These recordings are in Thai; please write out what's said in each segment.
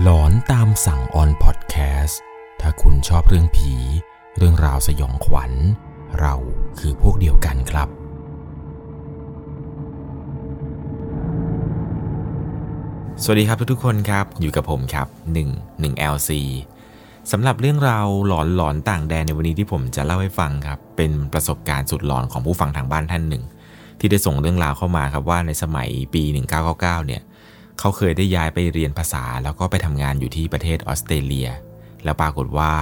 หลอนตามสั่งออนพอดแคสต์ถ้าคุณชอบเรื่องผี เรื่องราวสยองขวัญ เราคือพวกเดียวกันครับ สวัสดีครับทุกๆคนครับ อยู่กับผมครับ 1 1 LC สำหรับเรื่องราวหลอนหลอนต่างแดนในวันนี้ที่ผมจะเล่าให้ฟังครับ เป็นประสบการณ์สุดหลอนของผู้ฟังทางบ้านท่านหนึ่ง ที่ได้ส่งเรื่องราวเข้ามาครับว่าในสมัยปี 1999 เนี่ย เขาเคยได้ย้ายไปเรียนภาษาแล้วก็ไปทำงานอยู่ที่ประเทศออสเตรเลีย แล้วปรากฏว่า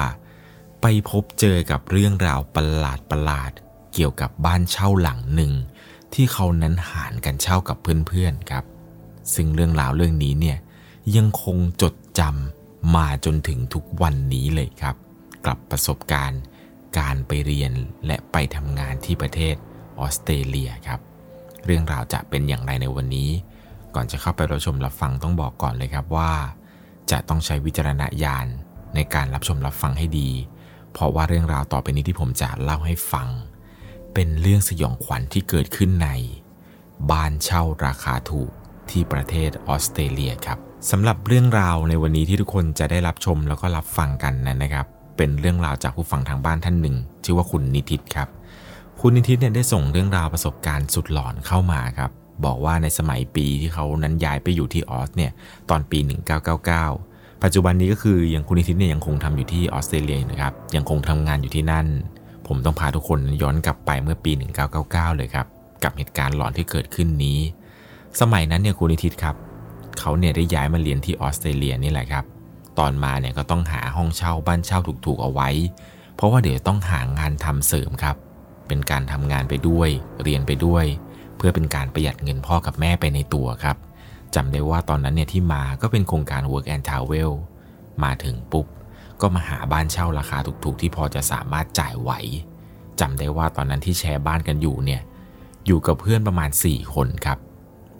ไปพบเจอกับเรื่องราวประหลาดประหลาดเกี่ยวกับบ้านเช่าหลังหนึ่ง ที่เขานั้นหารกันเช่ากับเพื่อนๆครับ ซึ่งเรื่องราวเรื่องนี้เนี่ยยังคงจดจำมาจนถึงทุกวันนี้เลยครับ กลับประสบการณ์การไปเรียนและไปทำงานที่ประเทศออสเตรเลียครับ เรื่องราวจะเป็นอย่างไรในวันนี้ ก่อนจะเข้าไปรับชมรับฟังต้องบอกก่อนเลยครับว่า จะต้องใช้วิจารณญาณในการรับชมรับฟังให้ดี เพราะว่าเรื่องราวต่อไปนี้ที่ผมจะเล่าให้ฟัง เป็นเรื่องสยองขวัญที่เกิดขึ้นใน บ้านเช่าราคาถูกที่ประเทศออสเตรเลียครับสำหรับเรื่องราวในวันนี้ที่ทุกคนจะได้รับชมแล้วก็รับฟังกันนั้นนะครับ เป็นเรื่องราวจากผู้ฟังทางบ้านท่านหนึ่ง ชื่อว่าคุณนิติตครับ คุณนิติตเนี่ยได้ส่งเรื่องราวประสบการณ์สุดหลอนเข้ามาครับ บอกว่าในสมัยปีที่เขานั้นย้ายไปอยู่ที่ออสเนี่ยตอนปี 1999 ปัจจุบันนี้ก็คืออยังคุณนิติเนี่ยยังคงทำอยู่ที่ออสเตรเลียนะครับยังคงทำงานอยู่ที่นั่น ผมต้องพาทุกคนย้อนกลับไปเมื่อปี 1999 เลยครับกับเหตุการณ์หลอนที่เกิดขึ้นนี้ สมัยนั้นเนี่ยคุณนิติครับเขาเนี่ยได้ย้ายมาเรียนที่ออสเตรเลียนี่แหละครับ ตอนมาเนี่ยก็ต้องหาห้องเช่าบ้านเช่าถูกๆเอาไว้ เพราะว่าเดี๋ยวต้องหางานทำเสริมครับ เป็นการทำงานไปด้วย เรียนไปด้วย เพื่อเป็นการประหยัดเงินพ่อกับแม่ไปในตัวครับจำได้ว่าตอนนั้นเนี่ยที่มาก็เป็นโครงการ Work and Travel มาถึงปุ๊บ ก็มาหาบ้านเช่าราคาถูกๆ ที่พอจะสามารถจ่ายไหวจำได้ว่าตอนนั้นที่แชร์บ้านกันอยู่เนี่ยอยู่กับเพื่อนประมาณ 4 คนครับ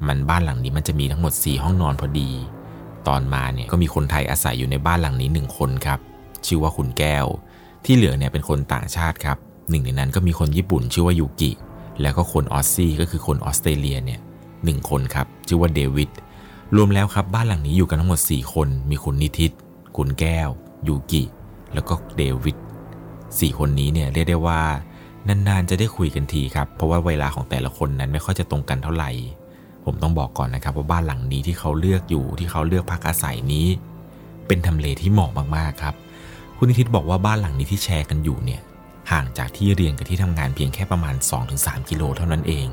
มันบ้านหลังนี้มันจะมีทั้งหมด 4 ห้องนอนพอดี ตอนมาเนี่ยก็มีคนไทยอาศัยอยู่ในบ้านหลังนี้ 1 คนครับ ชื่อว่าคุณแก้ว ที่เหลือเนี่ยเป็นคนต่างชาติครับหนึ่งในนั้นก็มีคนญี่ปุ่นชื่อว่ายูกิ แล้วก็คนออสซี่ก็คือคนออสเตรเลียเนี่ยหนึ่งคนครับ ชื่อว่าเดวิดรวมแล้วครับบ้านหลังนี้อยู่กันทั้งหมด 4 คน มีคุณนิติตคุณแก้ว ยูกิ แล้วก็เดวิดสี่คนนี้เนี่ยเรียกได้ว่านานๆจะได้คุยกันทีครับ เพราะว่าเวลาของแต่ละคนนั้นไม่ค่อยจะตรงกันเท่าไหร่ ผมต้องบอกก่อนนะครับว่าบ้านหลังนี้ที่เขาเลือกอยู่ที่เขาเลือกพักอาศัยนี้ เป็นทำเลที่เหมาะมากๆครับ คุณนิติตบอกว่าบ้านหลังนี้ที่แชร์กันอยู่เนี่ย ห่างจากที่เรียนกับที่ทำงานเพียงแค่ประมาณ 2-3 กิโลเท่านั้นเอง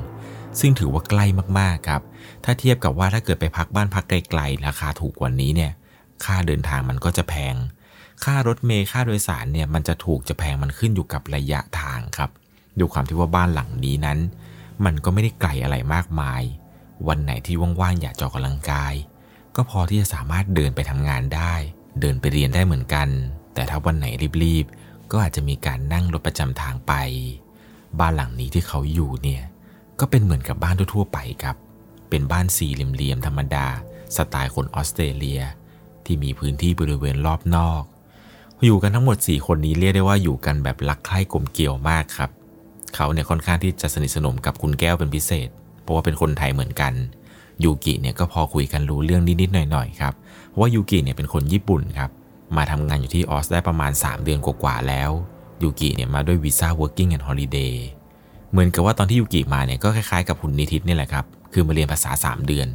ซึ่งถือว่าใกล้มากๆครับ ถ้าเทียบกับว่าถ้าเกิดไปพักบ้านพักไกลๆราคาถูกกว่านี้เนี่ย ค่าเดินทางมันก็จะแพง ค่ารถเมล์ค่าโดยสารเนี่ยมันจะถูกจะแพงมันขึ้นอยู่กับระยะทางครับดูความที่ว่าบ้านหลังนี้นั้น มันก็ไม่ได้ไกลอะไรมากมาย วันไหนที่ว่างๆอยากจอกกำลังกาย ก็พอที่จะสามารถเดินไปทำงานได้ เดินไปเรียนได้เหมือนกัน แต่ถ้าวันไหนรีบ ก็อาจจะมีการนั่งรถประจำทางไป บ้านหลังนี้ที่เขาอยู่เนี่ยก็เป็นเหมือนกับบ้านทั่วๆไปครับ เป็นบ้านสี่เหลี่ยมๆธรรมดา สไตล์คนออสเตรเลีย ที่มีพื้นที่บริเวณรอบนอก อยู่กันทั้งหมด 4 คนนี้เรียกได้ว่าอยู่กันแบบรักใคร่กลมเกลี่ยวมากครับ เขาเนี่ยค่อนข้างที่จะสนิทสนมกับคุณแก้วเป็นพิเศษ เพราะว่าเป็นคนไทยเหมือนกัน ยูกิเนี่ยก็พอคุยกันรู้เรื่องนิดๆหน่อยๆครับ เพราะว่ายูกิเนี่ยเป็นคนญี่ปุ่นครับ มาทำงานอยู่ที่ออสได้ประมาณ 3 เดือนกว่าๆแล้วยูกิเนี่ยมาด้วยวีซ่า working and holiday เหมือนกับว่าตอนที่ยูกิมาเนี่ยก็คล้ายๆกับคุณนิติตนี่แหละครับ คือมาเรียนภาษา 3 เดือน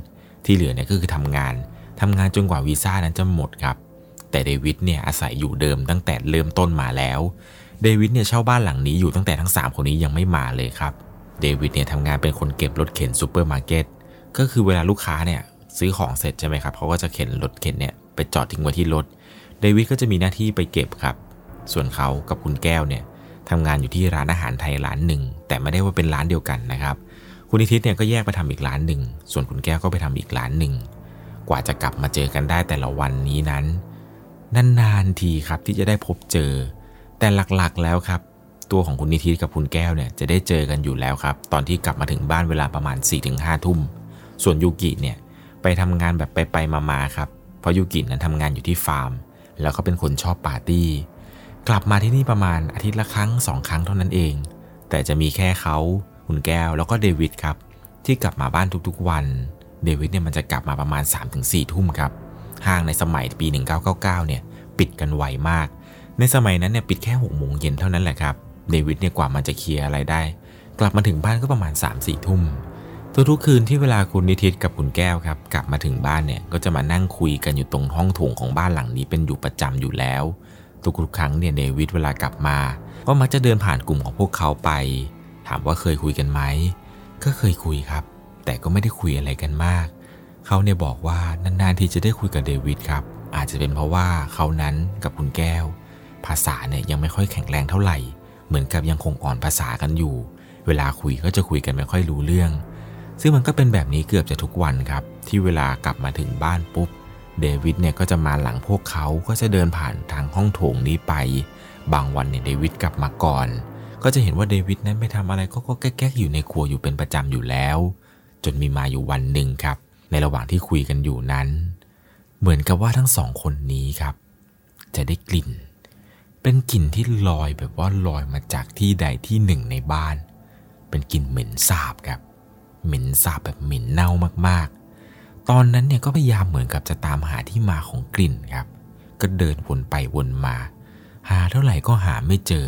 ที่เหลือเนี่ยก็คือทำงานทำงานจนกว่าวีซ่านั้นจะหมดครับ แต่เดวิดเนี่ยอาศัยอยู่เดิมตั้งแต่เริ่มต้นมาแล้ว เดวิดเนี่ยเช่าบ้านหลังนี้อยู่ตั้งแต่ทั้ง 3 คนนี้ยังไม่มาเลยครับ เดวิดเนี่ยทำงานเป็นคนเก็บรถเข็นซูเปอร์มาร์เก็ต ก็คือเวลาลูกค้าเนี่ยซื้อของเสร็จใช่ไหมครับเขาก็จะเข็นรถเข็นเนี่ยไปจอดทิ้งไว้ที่รถ เดวิดก็จะมีหน้าที่ไปเก็บครับ ส่วนเขากับคุณแก้วเนี่ยทำงานอยู่ที่ร้านอาหารไทยร้านหนึ่ง แต่ไม่ได้ว่าเป็นร้านเดียวกันนะครับ คุณนิติเนี่ยก็แยกไปทำอีกร้านหนึ่ง ส่วนคุณแก้วก็ไปทำอีกร้านหนึ่ง กว่าจะกลับมาเจอกันได้แต่ละวันนี้นั้นนานๆทีครับที่จะได้พบเจอ แต่หลักๆแล้วครับ ตัวของคุณนิติกับคุณแก้วเนี่ยจะได้เจอกันอยู่แล้วครับ ตอนที่กลับมาถึงบ้านเวลาประมาณ4ี่ถึงห้าทุ่ม ส่วนยูกิเนี่ยไปทำงานแบบไปๆมาๆครับ เพราะยูกินั้นทำงานอยู่ที่ฟาร์ม แล้วก็เป็นคนชอบปาร์ตี้ กลับมาที่นี่ประมาณอาทิตย์ละครั้งสองครั้งเท่านั้นเอง แต่จะมีแค่เขาคุณแก้วแล้วก็เดวิดครับ ที่กลับมาบ้านทุกๆวัน เดวิดเนี่ยมันจะกลับมาประมาณ 3-4 ทุ่มครับ ห้างในสมัยปี 1999 เนี่ยปิดกันไวมาก ในสมัยนั้นเนี่ยปิดแค่6โมงเย็นเท่านั้นแหละครับ เดวิดเนี่ยกว่ามันจะเคลียร์อะไรได้ กลับมาถึงบ้านก็ประมาณ 3-4 ทุ่ม ทุกๆคืนที่เวลาคุณนิติตกับคุณแก้วครับ กลับมาถึงบ้านเนี่ยก็จะมานั่งคุยกันอยู่ตรงห้องโถงของบ้านหลังนี้เป็นอยู่ประจำอยู่แล้ว ทุกๆครั้งเนี่ยเดวิดเวลากลับมา ก็มักจะเดินผ่านกลุ่มของพวกเขาไป ถามว่าเคยคุยกันไหมก็เคยคุยครับ แต่ก็ไม่ได้คุยอะไรกันมาก เขาเนี่ยบอกว่านานๆที่จะได้คุยกับเดวิดครับ อาจจะเป็นเพราะว่าเขานั้นกับคุณแก้ว ภาษาเนี่ยยังไม่ค่อยแข็งแรงเท่าไหร่ เหมือนกับยังคงอ่อนภาษากันอยู่ เวลาคุยก็จะคุยกันไม่ค่อยรู้เรื่อง ซึ่งมันก็เป็นแบบนี้เกือบจะทุกวันครับ ที่เวลากลับมาถึงบ้านปุ๊บ เดวิดเนี่ยก็จะมาหลังพวกเขาก็จะเดินผ่านทางห้องโถงนี้ไป บางวันเนี่ยเดวิดกลับมาก่อน ก็จะเห็นว่าเดวิดนั้นไปทำอะไรก็ก็แก๊กๆอยู่ในครัวอยู่เป็นประจำอยู่แล้ว จนมีมาอยู่วันหนึ่งครับ ในระหว่างที่คุยกันอยู่นั้น เหมือนกับว่าทั้งสองคนนี้ครับ จะได้กลิ่น เป็นกลิ่นที่ลอยแบบว่าลอยมาจากที่ใดที่หนึ่งในบ้าน เป็นกลิ่นเหม็นสาบครับ เหม็นสาบแบบเหม็นเน่ามากๆ ตอนนั้นเนี่ยก็พยายามเหมือนกับจะตามหาที่มาของกลิ่นครับ ก็เดินวนไปวนมา หาเท่าไหร่ก็หาไม่เจอ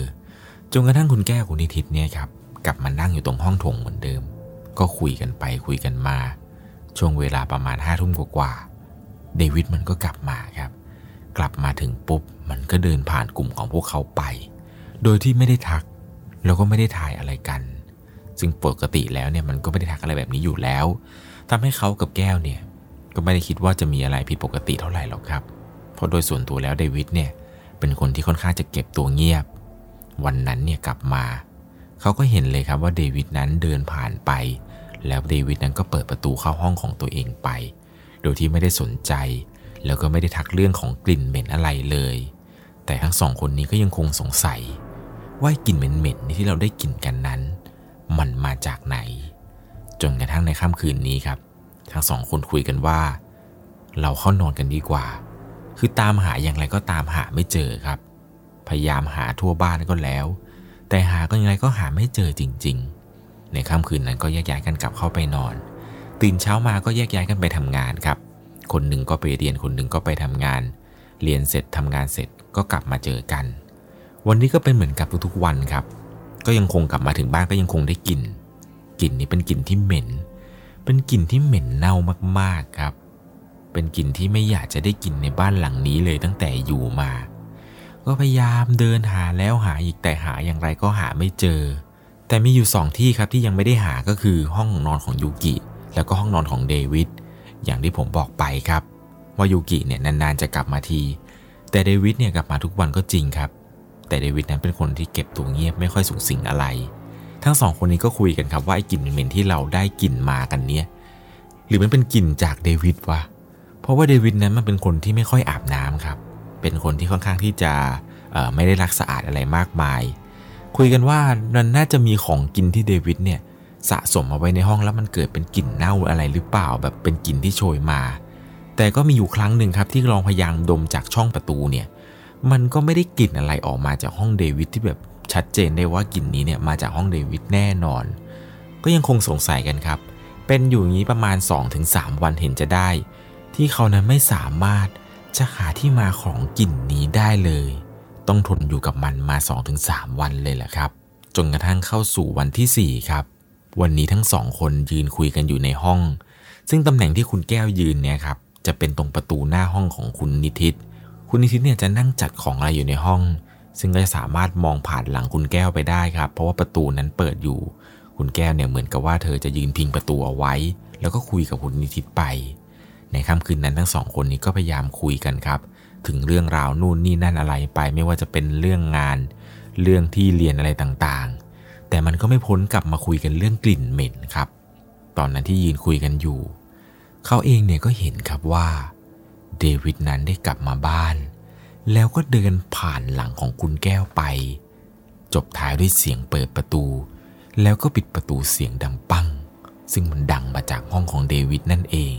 จนกระทั่งคุณแก้วคุณนิทิตเนี่ยครับกลับมานั่งอยู่ตรงห้องโถงเหมือนเดิม ก็คุยกันไปคุยกันมา ช่วงเวลาประมาณห้าทุ่มกว่าเดวิดมันก็กลับมาครับ กลับมาถึงปุ๊บ มันก็เดินผ่านกลุ่มของพวกเขาไป โดยที่ไม่ได้ทัก แล้วก็ไม่ได้ถ่ายอะไรกัน ซึ่งปกติแล้วเนี่ยมันก็ไม่ได้ทักอะไรแบบนี้อยู่แล้วทำให้เขากับแก้วเนี่ยก็ไม่ได้คิดว่าจะมีอะไรผิดปกติเท่าไหร่หรอกครับ เพราะโดยส่วนตัวแล้วเดวิดเนี่ยเป็นคนที่ค่อนข้างจะเก็บตัวเงียบ วันนั้นเนี่ยกลับมา เขาก็เห็นเลยครับว่าเดวิดนั้นเดินผ่านไป แล้วเดวิดนั้นก็เปิดประตูเข้าห้องของตัวเองไป โดยที่ไม่ได้สนใจ แล้วก็ไม่ได้ทักเรื่องของกลิ่นเหม็นอะไรเลย แต่ทั้งสองคนนี้ก็ยังคงสงสัยว่ากลิ่นเหม็นๆที่เราได้กลิ่นกันนั้น จากไหน จนกระทั่งในค่ำคืนนี้ครับ ทั้งสองคนคุยกันว่า เราเข้านอนกันดีกว่า คือตามหาอย่างไรก็ตามหาไม่เจอครับ พยายามหาทั่วบ้านก็แล้ว แต่หาก็ยังไงก็หาไม่เจอจริง ๆ ในค่ำคืนนั้นก็แยกย้ายกันกลับเข้าไปนอน ตื่นเช้ามาก็แยกย้ายกันไปทำงานครับ คนหนึ่งก็ไปเรียนคนหนึ่งก็ไปทำงาน เรียนเสร็จทำงานเสร็จก็กลับมาเจอกัน วันนี้ก็เป็นเหมือนกับทุกๆวันครับก็ยังคงกลับมาถึงบ้านก็ยังคงได้กลิ่น กลิ่นนี้เป็นกลิ่นที่เหม็น เป็นกลิ่นที่เหม็นเน่ามากๆครับ เป็นกลิ่นที่ไม่อยากจะได้กลิ่นในบ้านหลังนี้เลยตั้งแต่อยู่มา ก็พยายามเดินหาแล้วหาอีกแต่หาอย่างไรก็หาไม่เจอ แต่มีอยู่สองที่ครับที่ยังไม่ได้หาก็คือห้องนอนของยูกิ แล้วก็ห้องนอนของเดวิด อย่างที่ผมบอกไปครับ ว่ายูกิเนี่ยนานๆจะกลับมาที แต่เดวิดเนี่ยกลับมาทุกวันก็จริงครับ แต่เดวิดนั้นเป็นคนที่เก็บตัวเงียบไม่ค่อยสูงสิงอะไร ทั้งสองคนนี้ก็คุยกันครับว่าไอ้กลิ่นเหม็นที่เราได้กลิ่นมากันเนี่ยหรือมันเป็นกลิ่นจากเดวิดวะเพราะว่าเดวิดนั้นมันเป็นคนที่ไม่ค่อยอาบน้ำครับ เป็นคนที่ค่อนข้างที่จะไม่ได้รักสะอาดอะไรมากมาย คุยกันว่ามันน่าจะมีของกินที่เดวิดเนี่ยสะสมเอาไว้ในห้องแล้วมันเกิดเป็นกลิ่นเน่าอะไรหรือเปล่าแบบเป็นกลิ่นที่โชยมา แต่ก็มีอยู่ครั้งหนึ่งครับที่ลองพยายามดมจากช่องประตูเนี่ย มันก็ไม่ได้กลิ่นอะไรออกมาจากห้องเดวิดที่แบบ ชัดเจนได้ว่ากลิ่นนี้เนี่ยมาจากห้องเดวิดแน่นอน ก็ยังคงสงสัยกันครับ เป็นอยู่อย่างนี้ประมาณ 2-3 วันเห็นจะได้ ที่เขานั้นไม่สามารถจะหาที่มาของกลิ่นนี้ได้เลย ต้องทนอยู่กับมันมา 2-3 วันเลยแหละครับ จนกระทั่งเข้าสู่วันที่ 4 ครับ วันนี้ทั้งสองคนยืนคุยกันอยู่ในห้อง ซึ่งตำแหน่งที่คุณแก้วยืนเนี่ยครับจะเป็นตรงประตูหน้าห้องของคุณนิติตคุณนิติตเนี่ยจะนั่งจัดของอะไรอยู่ในห้อง ซึ่งก็จะสามารถมองผ่านหลังคุณแก้วไปได้ครับ เพราะว่าประตูนั้นเปิดอยู่ คุณแก้วเนี่ยเหมือนกับว่าเธอจะยืนพิงประตูเอาไว้ แล้วก็คุยกับคุณนิติตไป ในค่ำคืนนั้นทั้งสองคนนี้ก็พยายามคุยกันครับ ถึงเรื่องราวนู่นนี่นั่นอะไรไป ไม่ว่าจะเป็นเรื่องงาน เรื่องที่เรียนอะไรต่างๆ แต่มันก็ไม่พ้นกลับมาคุยกันเรื่องกลิ่นเหม็นครับ ตอนนั้นที่ยืนคุยกันอยู่ เขาเองเนี่ยก็เห็นครับว่าเดวิดนั้นได้กลับมาบ้าน แล้วก็เดินผ่านหลังของคุณแก้วไป จบท้ายด้วยเสียงเปิดประตู แล้วก็ปิดประตูเสียงดังปัง ซึ่งมันดังมาจากห้องของเดวิดนั่นเอง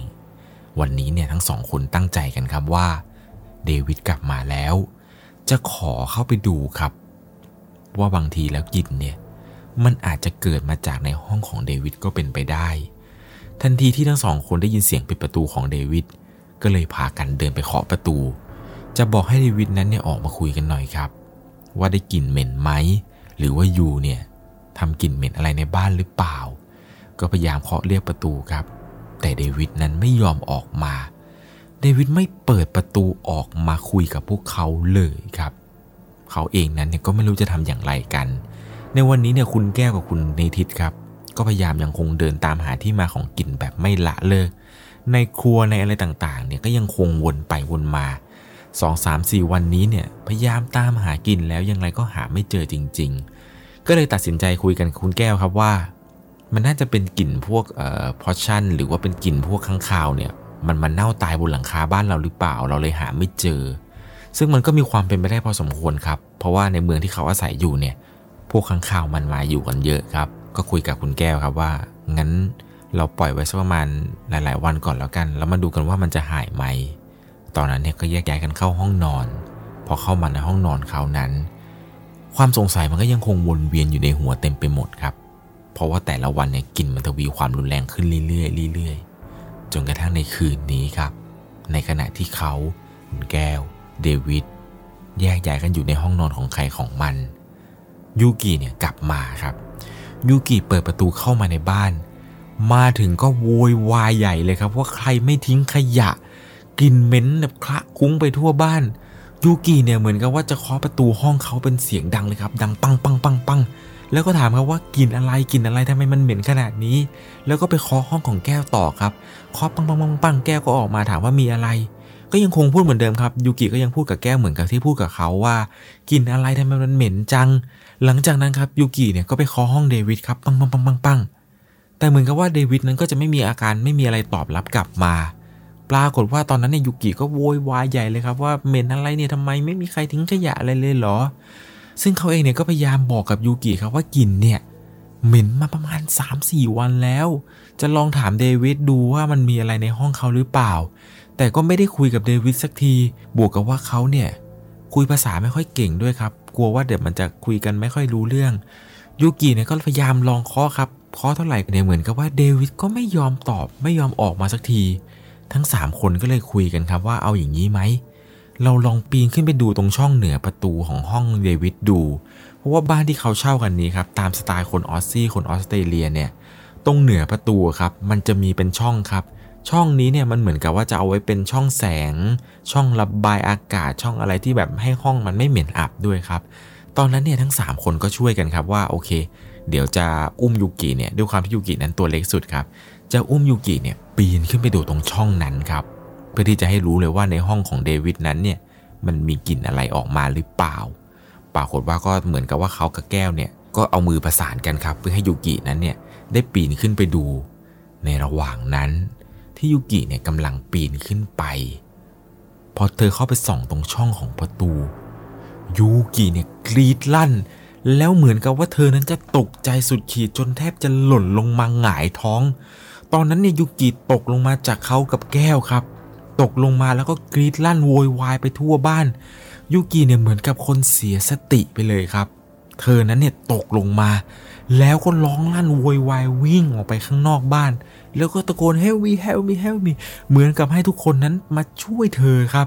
วันนี้เนี่ยทั้งสองคนตั้งใจกันครับว่า เดวิดกลับมาแล้ว จะขอเข้าไปดูครับ ว่าบางทีแล้วกลิ่นเนี่ยมันอาจจะเกิดมาจากในห้องของเดวิดก็เป็นไปได้ ทันทีที่ทั้งสองคนได้ยินเสียงปิดประตูของเดวิดก็ก็เลยพากันเดินไปเคาะประตู จะบอกให้เดวิดนั้นเนี่ยออกมาคุยกันหน่อยครับ ว่าได้กลิ่นเหม็นไหม หรือว่ายูเนี่ยทำกลิ่นเหม็นอะไรในบ้านหรือเปล่า ก็พยายามเคาะเรียกประตูครับ แต่เดวิดนั้นไม่ยอมออกมา เดวิดไม่เปิดประตูออกมาคุยกับพวกเขาเลยครับ เขาเองนั้นเนี่ยก็ไม่รู้จะทำอย่างไรกัน ในวันนี้เนี่ยคุณแก้วกับคุณเนทิตครับ ก็พยายามยังคงเดินตามหาที่มาของกลิ่นแบบไม่ละเลิก ในครัวในอะไรต่างๆเนี่ยก็ยังคงวนไปวนมา สองสามสี่วันนี้เนี่ยพยายามตามหากินแล้วยังไงก็หาไม่เจอจริง ๆ ก็เลยตัดสินใจคุยกันคุณแก้วครับว่า มันน่าจะเป็นกลิ่นพวกเอ่อพอชั่น หรือว่าเป็นกลิ่นพวกข้างคาวเนี่ย มันมันเน่าตายบนหลังคาบ้านเราหรือเปล่าเราเลยหาไม่เจอ ซึ่งมันก็มีความเป็นไปได้พอสมควรครับ เพราะว่าในเมืองที่เขาอาศัยอยู่เนี่ย พวกข้างคาวมันมาอยู่กันเยอะครับ ก็คุยกับคุณแก้วครับว่างั้นเราปล่อยไว้สักประมาณหลาย ๆ วันก่อนแล้วกัน แล้วมาดูกันว่ามันจะหายไหม ตอนนั้นเนี่ยก็แยกย้ายกันเข้าห้องนอน พอเข้ามาในห้องนอนเขานั้น ความสงสัยมันก็ยังคงวนเวียนอยู่ในหัวเต็มไปหมดครับ เพราะว่าแต่ละวันเนี่ยกลิ่นมันทวีความรุนแรงขึ้นเรื่อยๆเรื่อยๆจนกระทั่งในคืนนี้ครับ ในขณะที่เขาคุณแก้ว เดวิดแยกย้ายกันอยู่ในห้องนอนของใครของมัน ยูกิเนี่ยกลับมาครับ ยูกิเปิดประตูเข้ามาในบ้าน มาถึงก็โวยวายใหญ่เลยครับ ว่าใครไม่ทิ้งขยะ กลิ่นเหม็นแบบคละคุ้งไปทั่วบ้านยูกิเนี่ยเหมือนกับว่าจะเคาะประตูห้องเขาเป็นเสียงดังเลยครับ ดังปังปังปังปังแล้วก็ถามครับว่ากลิ่นอะไรกลิ่นอะไรทำไมมันเหม็นขนาดนี้ แล้วก็ไปเคาะห้องของแก้วต่อครับเคาะปังปังปังปังแก้วก็ออกมาถามว่ามีอะไร ก็ยังคงพูดเหมือนเดิมครับยูกิก็ยังพูดกับแก้วเหมือนกับที่พูดกับเขาว่ากลิ่นอะไรทำไมมันเหม็นจัง หลังจากนั้นครับยูกิเนี่ยก็ไปเคาะห้องเดวิดครับปังปังปังปังปังแต่เหมือนกับว่าเดวิดนั้นก็จะไม่มีอาการไม่มีอะไรตอบรับกลับมา ปรากฏว่าตอนนั้นเนี่ยยูกิก็โวยวายใหญ่เลยครับว่าเหม็นอะไรเนี่ยทำไมไม่มีใครทิ้งขยะอะไรเลยเหรอ ซึ่งเขาเองเนี่ยก็พยายามบอกกับยูกิครับว่ากลิ่นเนี่ยเหม็นมาประมาณ 3-4 วันแล้ว จะลองถามเดวิดดูว่ามันมีอะไรในห้องเขาหรือเปล่า แต่ก็ไม่ได้คุยกับเดวิดสักที บวกกับว่าเขาเนี่ยคุยภาษาไม่ค่อยเก่งด้วยครับ กลัวว่าเดี๋ยวมันจะคุยกันไม่ค่อยรู้เรื่อง ยูกิเนี่ยก็พยายามลองเคาะครับเคาะเท่าไหร่เนี่ยเหมือนกับว่าเดวิดก็ไม่ยอมตอบไม่ยอมออกมาสักที ทั้ง 3 คนก็เลยคุยกันครับว่าเอาอย่างนี้ไหม เราลองปีนขึ้นไปดูตรงช่องเหนือประตูของห้องเดวิดดู เพราะว่าบ้านที่เขาเช่ากันนี้ครับตามสไตล์คนออสซี่คนออสเตรเลียเนี่ยตรงเหนือประตูครับมันจะมีเป็นช่องครับ ช่องนี้เนี่ยมันเหมือนกับว่าจะเอาไว้เป็นช่องแสง ช่องระบายอากาศช่องอะไรที่แบบให้ห้องมันไม่เหม็นอับด้วยครับ ตอนนั้นเนี่ยทั้ง 3 คนก็ช่วยกันครับว่าโอเค เดี๋ยวจะอุ้มยูกิเนี่ยด้วยความที่ยูกินั้นตัวเล็กสุดครับ จะอุ้มยูกิเนี่ยปีนขึ้นไปดูตรงช่องนั้นครับ เพื่อที่จะให้รู้เลยว่าในห้องของเดวิดนั้นเนี่ยมันมีกลิ่นอะไรออกมาหรือเปล่า ปรากฏว่าก็เหมือนกับว่าเขากับแก้วเนี่ยก็เอามือประสานกันครับ เพื่อให้ยูกินั้นเนี่ยได้ปีนขึ้นไปดู ในระหว่างนั้น ที่ยูกิเนี่ยกำลังปีนขึ้นไป พอเธอเข้าไปส่องตรงช่องของประตู ยูกิเนี่ยกรีดลั่น แล้วเหมือนกับว่าเธอนั้นจะตกใจสุดขีดจนแทบจะหล่นลงมาหงายท้อง ตอนนั้นเนี่ยยูกิตกลงมาจากเขากับแก้วครับ ตกลงมาแล้วก็กรีดลั่นโวยวายไปทั่วบ้านยูกิเนี่ยเหมือนกับคนเสียสติไปเลยครับ เธอนั้นเนี่ยตกลงมา แล้วก็ร้องลั่นโวยวายวิ่งออกไปข้างนอกบ้าน แล้วก็ตะโกน help me help me help me เหมือนกับให้ทุกคนนั้นมาช่วยเธอครับ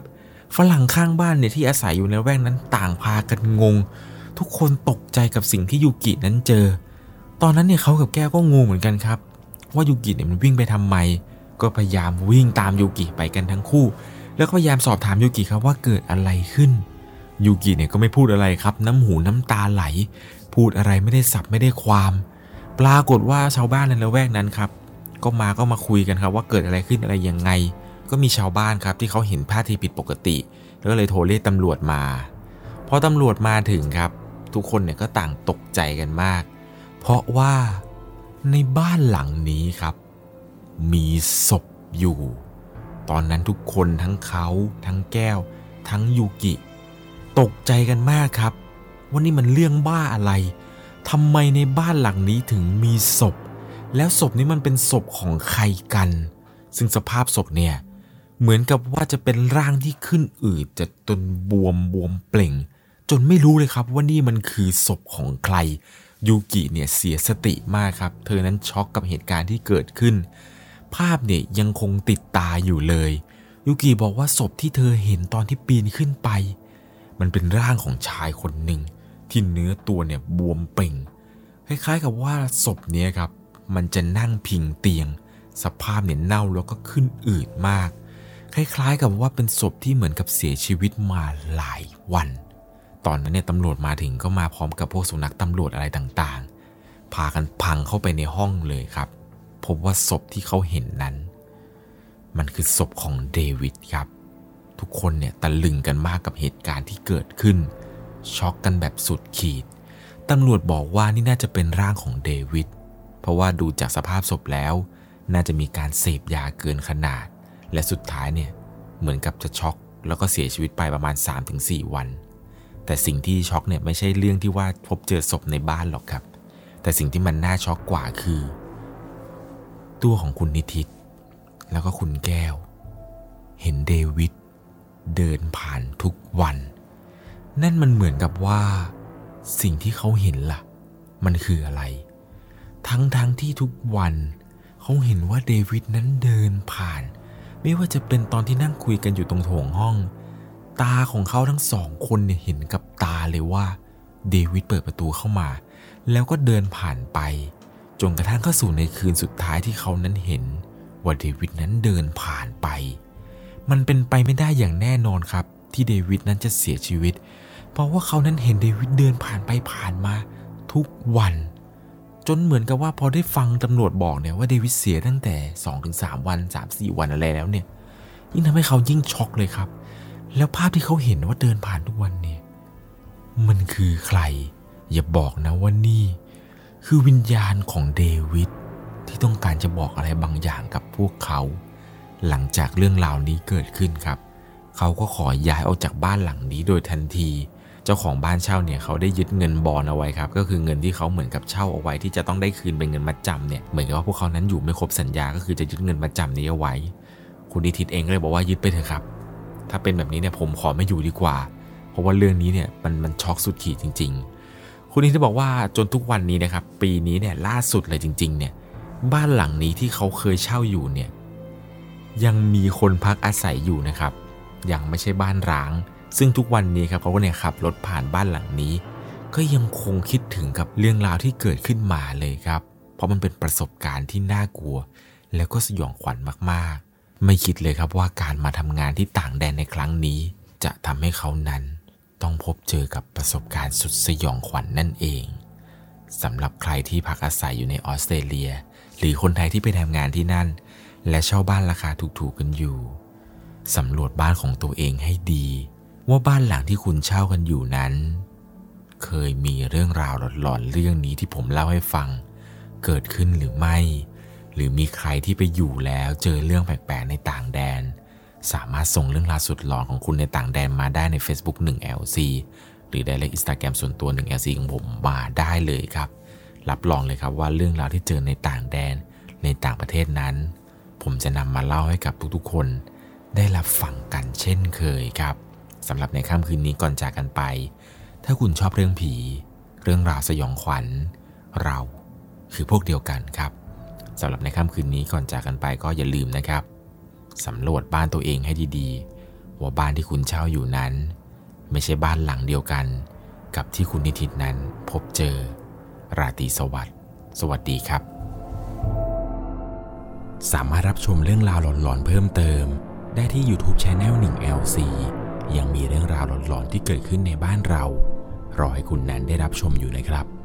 ฝรั่งข้างบ้านเนี่ยที่อาศัยอยู่ในแวกนั้นต่างพากันงง ทุกคนตกใจกับสิ่งที่ยูกินั้นเจอ ตอนนั้นเนี่ยเขากับแก้วก็งงเหมือนกันครับ ว่ายูกิเนี่ยมันวิ่งไปทำไม ก็พยายามวิ่งตามยูกิไปกันทั้งคู่ แล้วก็พยายามสอบถามยูกิครับว่าเกิดอะไรขึ้นยูกิเนี่ยก็ไม่พูดอะไรครับ น้ำหูน้ำตาไหล พูดอะไรไม่ได้สับไม่ได้ความ ปรากฏว่าชาวบ้านในละแวกนั้นครับ ก็มาก็มาคุยกันครับ ว่าเกิดอะไรขึ้นอะไรยังไง ก็มีชาวบ้านครับที่เขาเห็นท่าทีผิดปกติแล้วก็เลยโทรเรียกตำรวจมาพอตำรวจมาถึงครับ ทุกคนเนี่ยก็ต่างตกใจกันมาก เพราะว่า ในบ้านหลังนี้ครับ มีศพอยู่ ตอนนั้นทุกคนทั้งเขาทั้งแก้ว ทั้งยูกิ ตกใจกันมากครับ ว่านี่มันเรื่องบ้าอะไรทำไมในบ้านหลังนี้ถึงมีศพ แล้วศพนี้มันเป็นศพของใครกัน ซึ่งสภาพศพเนี่ยเหมือนกับว่าจะเป็นร่างที่ขึ้นอืดจะจนบวมบวมเปล่ง จนไม่รู้เลยครับว่านี่มันคือศพของใคร ยูกิเนี่ยเสียสติมากครับ เธอนั้นช็อกกับเหตุการณ์ที่เกิดขึ้น ภาพเนี่ยยังคงติดตาอยู่เลยยยุกิบอกว่าศพที่เธอเห็นตอนที่ปีนขึ้นไป มันเป็นร่างของชายคนหนึ่ง ที่เนื้อตัวเนี่ยบวมเป่ง คล้ายๆกับว่าศพเนี้ยครับ มันจะนั่งพิงเตียง สภาพเนี่ยเน่าแล้วก็ขึ้นอืดมาก คล้ายๆกับว่าเป็นศพที่เหมือนกับเสียชีวิตมาหลายวัน ตอนนั้นเนี่ยตำรวจมาถึงก็มาพร้อมกับพวกสุนัขตำรวจอะไรต่างๆ พากันพังเข้าไปในห้องเลยครับ พบว่าศพที่เขาเห็นนั้น มันคือศพของเดวิดครับ ทุกคนเนี่ยตะลึงกันมากกับเหตุการณ์ที่เกิดขึ้น ช็อกกันแบบสุดขีด ตำรวจบอกว่านี่น่าจะเป็นร่างของเดวิด เพราะว่าดูจากสภาพศพแล้ว น่าจะมีการเสพยาเกินขนาด และสุดท้ายเนี่ยเหมือนกับจะช็อกแล้วก็เสียชีวิตไปประมาณ 3-4 วัน แต่สิ่งที่ช็อกเนี่ยไม่ใช่เรื่องที่ว่าพบเจอศพในบ้านหรอกครับ แต่สิ่งที่มันน่าช็อกกว่าคือ ตัวของคุณนิติตแล้วก็คุณแก้ว เห็นเดวิดเดินผ่านทุกวัน นั่นมันเหมือนกับว่า สิ่งที่เขาเห็นล่ะ มันคืออะไร ทั้งทั้งที่ทุกวันเขาเห็นว่าเดวิดนั้นเดินผ่าน ไม่ว่าจะเป็นตอนที่นั่งคุยกันอยู่ตรงโถงห้อง ตาของเขาทั้งสองคนเนี่ยเห็นกับตาเลยว่าเดวิดเปิดประตูเข้ามา แล้วก็เดินผ่านไปจนกระทั่งเข้าสู่ในคืนสุดท้ายที่เขานั้นเห็น ว่าเดวิดนั้นเดินผ่านไป มันเป็นไปไม่ได้อย่างแน่นอนครับ ที่เดวิดนั้นจะเสียชีวิต เพราะว่าเขานั้นเห็นเดวิดเดินผ่านไปผ่านมาทุกวัน จนเหมือนกับว่าพอได้ฟังตำรวจบอกเนี่ยว่าเดวิดเสียตั้งแต่ 2-3 วัน 3-4 วันอะไรแล้วเนี่ยยิ่งทำให้เขายิ่งช็อกเลยครับ แล้วภาพที่เขาเห็นว่าเดินผ่านทุกวันเนี่ย มันคือใคร อย่าบอกนะว่านี่ คือวิญญาณของเดวิดที่ต้องการจะบอกอะไรบางอย่างกับพวกเขา หลังจากเรื่องราวนี้เกิดขึ้นครับ เขาก็ขอย้ายออกจากบ้านหลังนี้โดยทันที เจ้าของบ้านเช่าเนี่ยเขาได้ยึดเงินบอลเอาไว้ครับ ก็คือเงินที่เขาเหมือนกับเช่าเอาไว้ที่จะต้องได้คืนเป็นเงินมัดจำเนี่ยเหมือนกับว่าพวกเขานั้นอยู่ไม่ครบสัญญาก็คือจะยึดเงินมัดจำนี้เอาไว้ คุณนิติตเองก็เลยบอกว่ายึดไปเถอะครับ ถ้าเป็นแบบนี้เนี่ยผมขอไม่อยู่ดีกว่า เพราะว่าเรื่องนี้เนี่ยมันมันช็อกสุดขีดจริง ๆ คุณนิติบอกว่าจนทุกวันนี้นะครับ ปีนี้เนี่ยล่าสุดเลยจริง ๆ เนี่ย บ้านหลังนี้ที่เขาเคยเช่าอยู่เนี่ย ยังมีคนพักอาศัยอยู่นะครับ ยังไม่ใช่บ้านร้าง ซึ่งทุกวันนี้ครับเขาก็เนี่ยขับรถผ่านบ้านหลังนี้ ก็ยังคงคิดถึงกับเรื่องราวที่เกิดขึ้นมาเลยครับ เพราะมันเป็นประสบการณ์ที่น่ากลัว แล้วก็สยองขวัญมากๆ ไม่คิดเลยครับว่าการมาทำงานที่ต่างแดนในครั้งนี้ จะทำให้เขานั้นต้องพบเจอกับประสบการณ์สุดสยองขวัญนนั่นเองสำหรับใครที่พักอาศัยอยู่ในออสเตรเลีย หรือคนไทยที่ไปทำงานที่นั่น และเช่าบ้านราคาถูกๆกันอยู่สำรวจบ้านของตัวเองให้ดี ว่าบ้านหลังที่คุณเช่ากันอยู่นั้น เคยมีเรื่องราวหลอนๆเรื่องนี้ที่ผมเล่าให้ฟัง เกิดขึ้นหรือไม่ หรือมีใครที่ไปอยู่แล้วเจอเรื่องแปลกๆในต่างแดน สามารถส่งเรื่องราวสุดหลอนของคุณในต่างแดนมาได้ใน Facebook 1LC หรือ Direct Instagram ส่วนตัว 1LC ของผมมาได้เลยครับ รับรองเลยครับว่าเรื่องราวที่เจอในต่างแดน ในต่างประเทศนั้น ผมจะนำมาเล่าให้กับทุกๆคน ได้รับฟังกันเช่นเคยครับสำหรับในค่ำคืนนี้ก่อนจากกันไป ถ้าคุณชอบเรื่องผี เรื่องราวสยองขวัญ เราคือพวกเดียวกันครับ สำหรับในค่ำคืนนี้ก่อนจากกันไปก็อย่าลืมนะครับสำรวจบ้านตัวเองให้ดีๆ ว่าบ้านที่คุณเช่าอยู่นั้น ไม่ใช่บ้านหลังเดียวกัน กับที่คุณนิติตนั้นพบเจอ ราตรีสวัสดิ์สวัสดีครับ สามารถรับชมเรื่องราวหลอนๆเพิ่มเติม ได้ที่ YouTube Channel 1LC ยังมีเรื่องราวหลอนๆที่เกิดขึ้นในบ้านเรา รอให้คุณแนนได้รับชมอยู่นะครับ